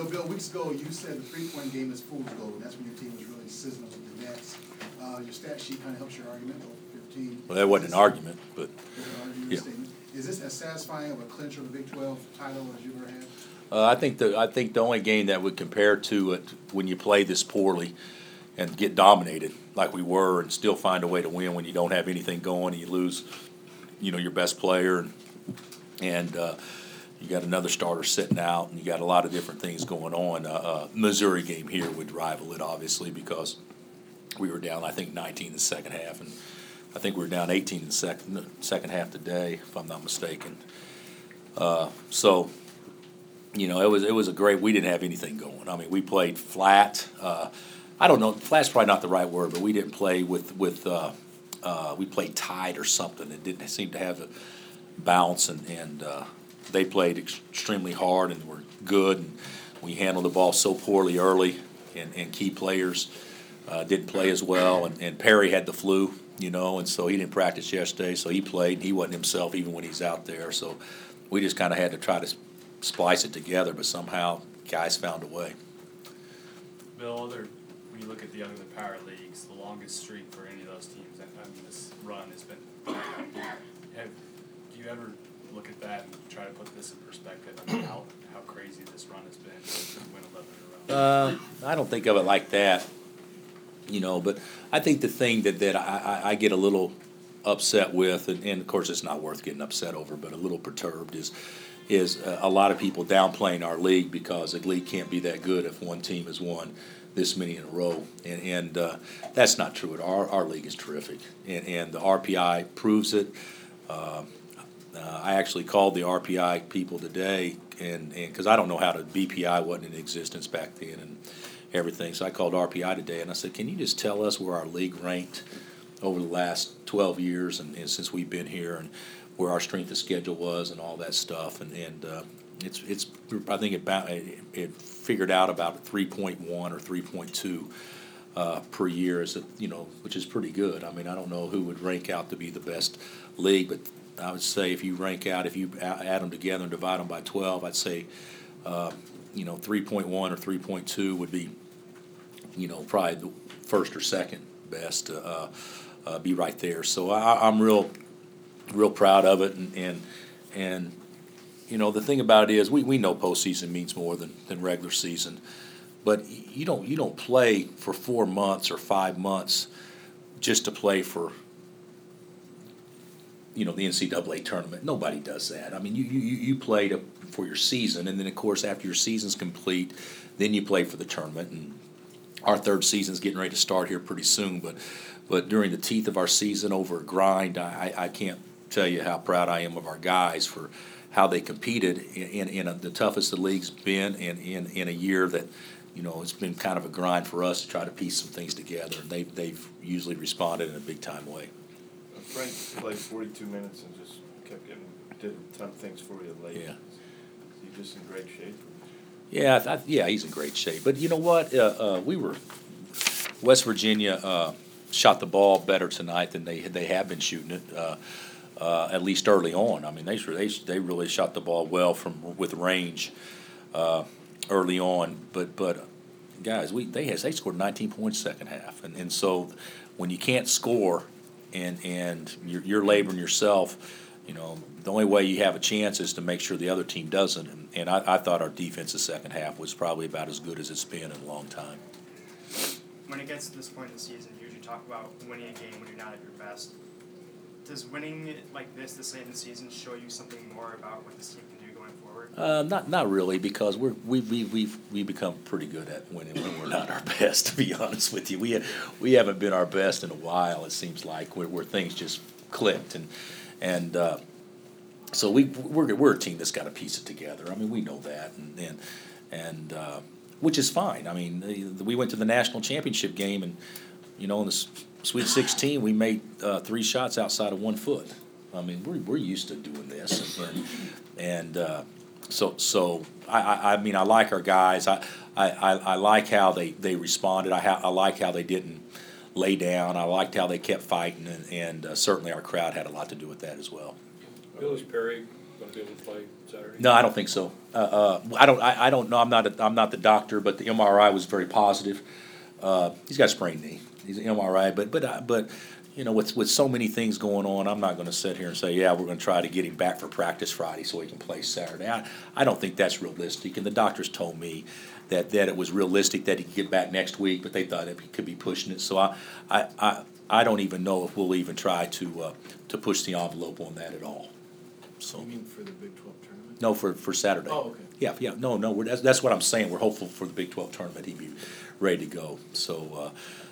So, Bill, weeks ago, you said the three-point game is fool's gold, and that's when your team was really sizzling with the Nets. Uh, your stat sheet kind of helps your argument, though, fifteen. Well, that wasn't an argument, but Is it an argument Yeah. Is this as satisfying of a clincher of the Big Twelve title as you've ever had? uh, I think the I think the only game that would compare to it when you play this poorly and get dominated like we were and still find a way to win when you don't have anything going and you lose, you know, your best player and and uh, you got another starter sitting out and you got a lot of different things going on. Uh, uh, Missouri game here would rival it obviously because we were down I think 19 in the second half and I think we were down 18 in the second second half today if I'm not mistaken. Uh, so you know, it was it was a great. We didn't have anything going. I mean, we played flat. Uh, I don't know. Flat's probably not the right word, but we didn't play with with. Uh, uh, we played tight or something. It didn't seem to have the bounce, and and they played extremely hard and were good. And we handled the ball so poorly early, and, and key players uh, didn't play as well. And, and Perry had the flu, you know, and so he didn't practice yesterday. So he played. He wasn't himself even when he's out there. So we just kind of had to try to splice it together, but somehow guys found a way. Bill, other, when you look at the Young and Power Leagues, the longest streak for any of those teams, I mean, this run has been, have, do you ever look at that and try to put this in perspective, I mean, how, how crazy this run has been, win eleven in a row? Uh, I don't think of it like that, you know, but I think the thing that, that I, I, I get a little upset with, and, and of course it's not worth getting upset over, but a little perturbed is, is a, a lot of people downplaying our league because the league can't be that good if one team has won this many in a row. And, and uh, that's not true. At our, our league is terrific. And, and the RPI proves it. Uh, uh, I actually called the RPI people today, and because I don't know how to BPI wasn't in existence back then and everything, so I called RPI today and I said, "Can you just tell us where our league ranked over the last 12 years and, and since we've been here, and where our strength of schedule was and all that stuff?" And and uh, it's it's I think it, it it figured out about 3.1 or 3.2 uh, per year is, you know, which is pretty good. I mean, I don't know who would rank out to be the best league, but I would say if you rank out, if you add them together and divide them by 12, I'd say, uh, you know, 3.1 or 3.2 would be, you know, probably the first or second best, uh, uh, be right there. So I, I'm real, real proud of it, and and, and you know the thing about it is we, we know postseason means more than, than regular season, but you don't you don't play for four months or five months just to play for you know the NCAA tournament. Nobody does that. I mean, you you, you play to, for your season, and then of course after your season's complete, then you play for the tournament. And our third season's getting ready to start here pretty soon, but but during the teeth of our season, over a grind, I, I can't tell you how proud I am of our guys for how they competed in, in, in a, the toughest the league's been, and in, in a year that, you know, it's been kind of a grind for us to try to piece some things together, and they, they've usually responded in a big time way. Frank played forty-two minutes and just kept getting, did a ton of things for you late. Yeah. He's just in great shape. Yeah, I, th- yeah, he's in great shape. But you know what? Uh, uh, we were West Virginia uh, shot the ball better tonight than they they have been shooting it. Uh, uh, at least early on. I mean, they they they really shot the ball well from with range uh, early on. But but guys, we they has they scored 19 points second half, and and so when you can't score and and you're, you're laboring yourself. You know, the only way you have a chance is to make sure the other team doesn't. And, and I, I thought our defense the second half was probably about as good as it's been in a long time. when it gets to this point in the season, you usually talk about winning a game when you're not at your best. Does winning like this this late in the season show you something more about what this team can? Uh, not not really because we're we we we've we become pretty good at winning when we're not our best. To be honest with you, we we haven't been our best in a while. It seems like where, where things just clicked and and uh, so we we're we're a team that's got to piece it together. I mean, we know that and and and uh, which is fine. I mean, we went to the national championship game and you know in the Sweet Sixteen we made uh, three shots outside of one foot. I mean, we're we're used to doing this and and. Uh, so, so I, I, I mean, I like our guys. I, I, I like how they, they responded. I, ha- I like how they didn't lay down. I liked how they kept fighting, and, and uh, certainly our crowd had a lot to do with that as well. Bill, is Perry gonna be able to play Saturday? No, I don't think so. Uh, uh, I don't, I, I don't know, I'm not, a- I'm not the doctor, but the MRI was very positive. Uh, he's got a sprained knee, he's an MRI, but, but, I- but, you know, with, with so many things going on, I'm not gonna sit here and say, yeah, we're gonna try to get him back for practice Friday so he can play Saturday. I, I don't think that's realistic, and the doctors told me that, that it was realistic that he could get back next week, but they thought it could be pushing it, so I, I, I, I don't even know if we'll even try to, uh, to push the envelope on that at all, so. You mean for the Big Twelve tournament? No, for, for Saturday. Oh, okay. Yeah, yeah, no, no, we're, that's, that's what I'm saying, we're hopeful for the Big Twelve tournament, he'd be ready to go. So, uh,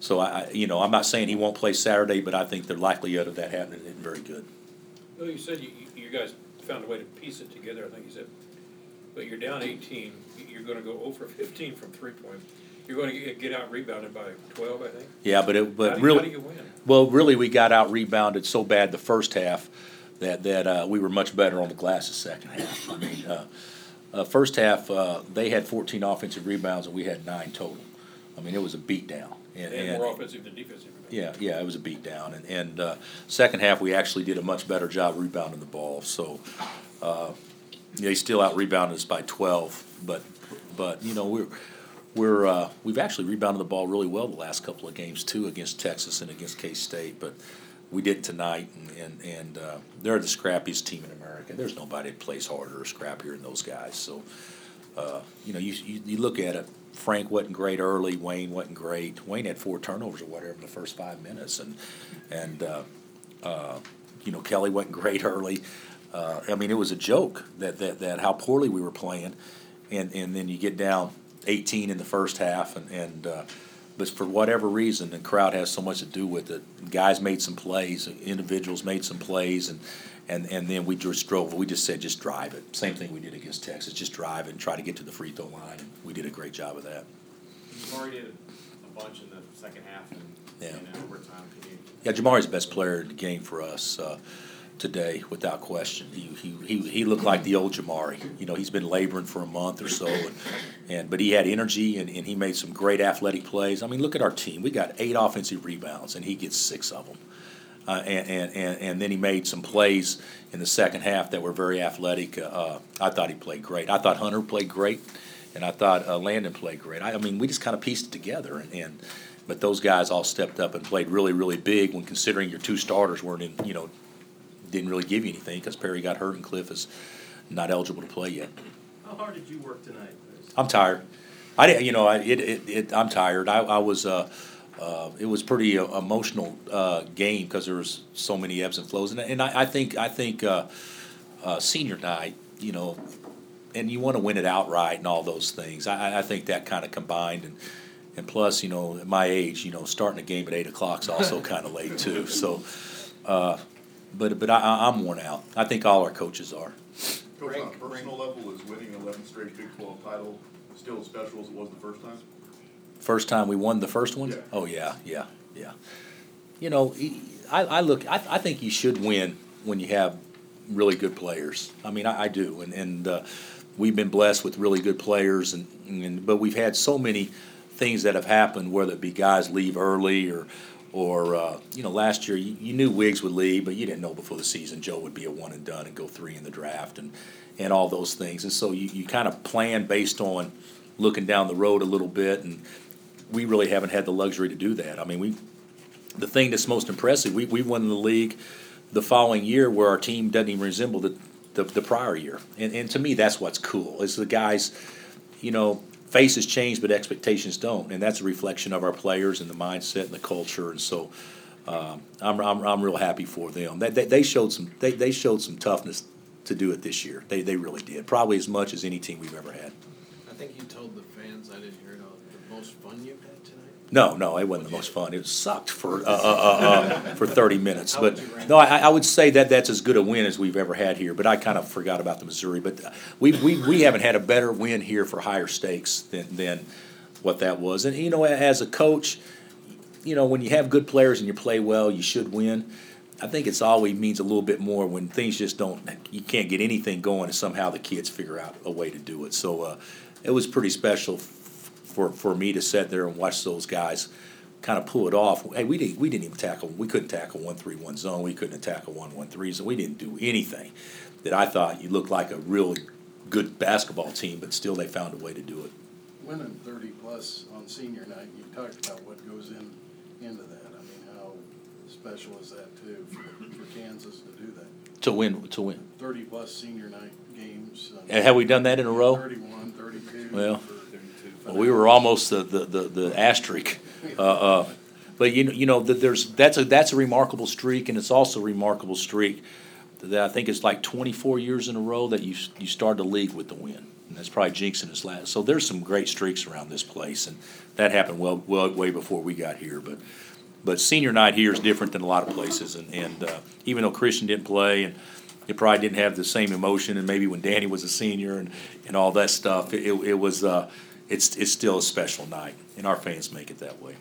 so I, you know, I'm not saying he won't play Saturday, but I think the likelihood of that happening is very good. Well, you said you, you guys found a way to piece it together, I think you said, but you're down eighteen, you're gonna go over fifteen from three point. You're gonna get, get out rebounded by twelve, I think? Yeah, but it, but How do really, you win? well, really, we got out rebounded so bad the first half that, that, uh, we were much better on the glass the second half. I mean, uh, uh, first half, uh, they had fourteen offensive rebounds and we had nine total. I mean, it was a beatdown. And, And more offensive than defensive. Yeah, yeah, it was a beatdown, and, and, uh, second half, we actually did a much better job rebounding the ball, so, uh, they still out rebounded us by twelve, but, but, you know, we're, we're, uh, we've actually rebounded the ball really well the last couple of games too, against Texas and against K-State, but we did tonight, and, and, and, uh, they're the scrappiest team in America, there's nobody that plays harder or scrappier than those guys, so, uh, you know, you, you, you look at it, Frank wasn't great early, Wayne wasn't great. Wayne had four turnovers or whatever in the first five minutes, and, and, uh, uh, you know, Kelly wasn't great early. Uh, I mean, it was a joke that, that, that how poorly we were playing, and, and then you get down eighteen in the first half, and, and, uh, but for whatever reason, the crowd has so much to do with it. Guys made some plays, individuals made some plays, and, and, and then we just drove, we just said, just drive it. Same thing we did against Texas, just drive it and try to get to the free throw line, and we did a great job of that. Jamari did a bunch in the second half and, Yeah. and overtime. Can you, Yeah, Jamari's the best player in the game for us uh, today, without question. He, he, he, he looked like the old Jamari. You know, he's been laboring for a month or so, and, and but he had energy and, and he made some great athletic plays. I mean, look at our team. We got eight offensive rebounds, and he gets six of them. Uh, and, and, and, then he made some plays in the second half that were very athletic. Uh, I thought he played great. I thought Hunter played great, and I thought uh, Landen played great. I, I mean, we just kind of pieced it together, and, and but those guys all stepped up and played really, really big when considering your two starters weren't in, you know, didn't really give you anything because Perry got hurt and Cliff is not eligible to play yet. How hard did you work tonight, Chris? I'm tired. I didn't, you know, I, it, it, it, I'm tired. I, I was, uh, uh, it was pretty uh, emotional, uh, game because there was so many ebbs and flows. And, and I, I think, I think, uh, uh, senior night, you know, and you want to win it outright and all those things. I, I- I think that kind of combined and, and plus, you know, at my age, you know, starting a game at eight o'clock is also kind of late too. So, uh, but, but I, I- I'm worn out. I think all our coaches are. Coach, on a Rank- personal level, is winning 11 straight Big Twelve title still as special as it was the first time? First time we won the first one? Yeah. Oh, yeah, yeah, yeah. You know, I, I look, I, I think you should win when you have really good players. I mean, I, I do, and, and, uh, we've been blessed with really good players and, and, but we've had so many things that have happened, whether it be guys leave early or, or, uh, you know, last year, you, you knew Wiggs would leave, but you didn't know before the season Joe would be a one and done and go three in the draft and, and all those things. And so you, you kind of plan based on looking down the road a little bit and, we really haven't had the luxury to do that. I mean, we, the thing that's most impressive, we, we won the league the following year where our team doesn't even resemble the, the, the prior year. And, and to me, that's what's cool, is the guys, you know, faces change, but expectations don't. And that's a reflection of our players and the mindset and the culture. And so, um, I'm, I'm, I'm real happy for them. They, they, they showed some, they, they showed some toughness to do it this year. They, they really did, probably as much as any team we've ever had. I think you told the fans, I didn't hear it, all, the most fun you've had tonight? No, no, it wasn't the most fun. It sucked for uh, uh, uh, uh, for thirty minutes. But would you rank no, I, I would say that that's as good a win as we've ever had here. But I kind of forgot about the Missouri. But we we we haven't had a better win here for higher stakes than than what that was. And you know, as a coach, you know, when you have good players and you play well, you should win. I think it's always means a little bit more when things just don't. You can't get anything going, and somehow the kids figure out a way to do it. So uh, it was pretty special for for me to sit there and watch those guys kind of pull it off. Hey, we didn't, we didn't even tackle, we couldn't tackle one, three, one zone, we couldn't tackle one, one, three, so we didn't do anything that I thought you looked like a really good basketball team, but still they found a way to do it. Winning thirty plus on senior night, you talked about what goes in, into that. I mean, how special is that too for, for Kansas to do that? To win, to win. Thirty plus senior night games. And have we done that in a row? Thirty-one, thirty-two. Well, for- Well, we were almost the, the, the, the asterisk, uh, uh, but you know, you know, that there's, that's a, that's a remarkable streak, and it's also a remarkable streak that I think it's like twenty-four years in a row that you, you started a league with the win. And that's probably jinxing his last, so there's some great streaks around this place, and that happened well, well, way before we got here, but, but senior night here is different than a lot of places, and, and, uh, even though Christian didn't play, and it probably didn't have the same emotion, and maybe when Danny was a senior and, and all that stuff, it, it was, uh, it's, it's still a special night, and our fans make it that way.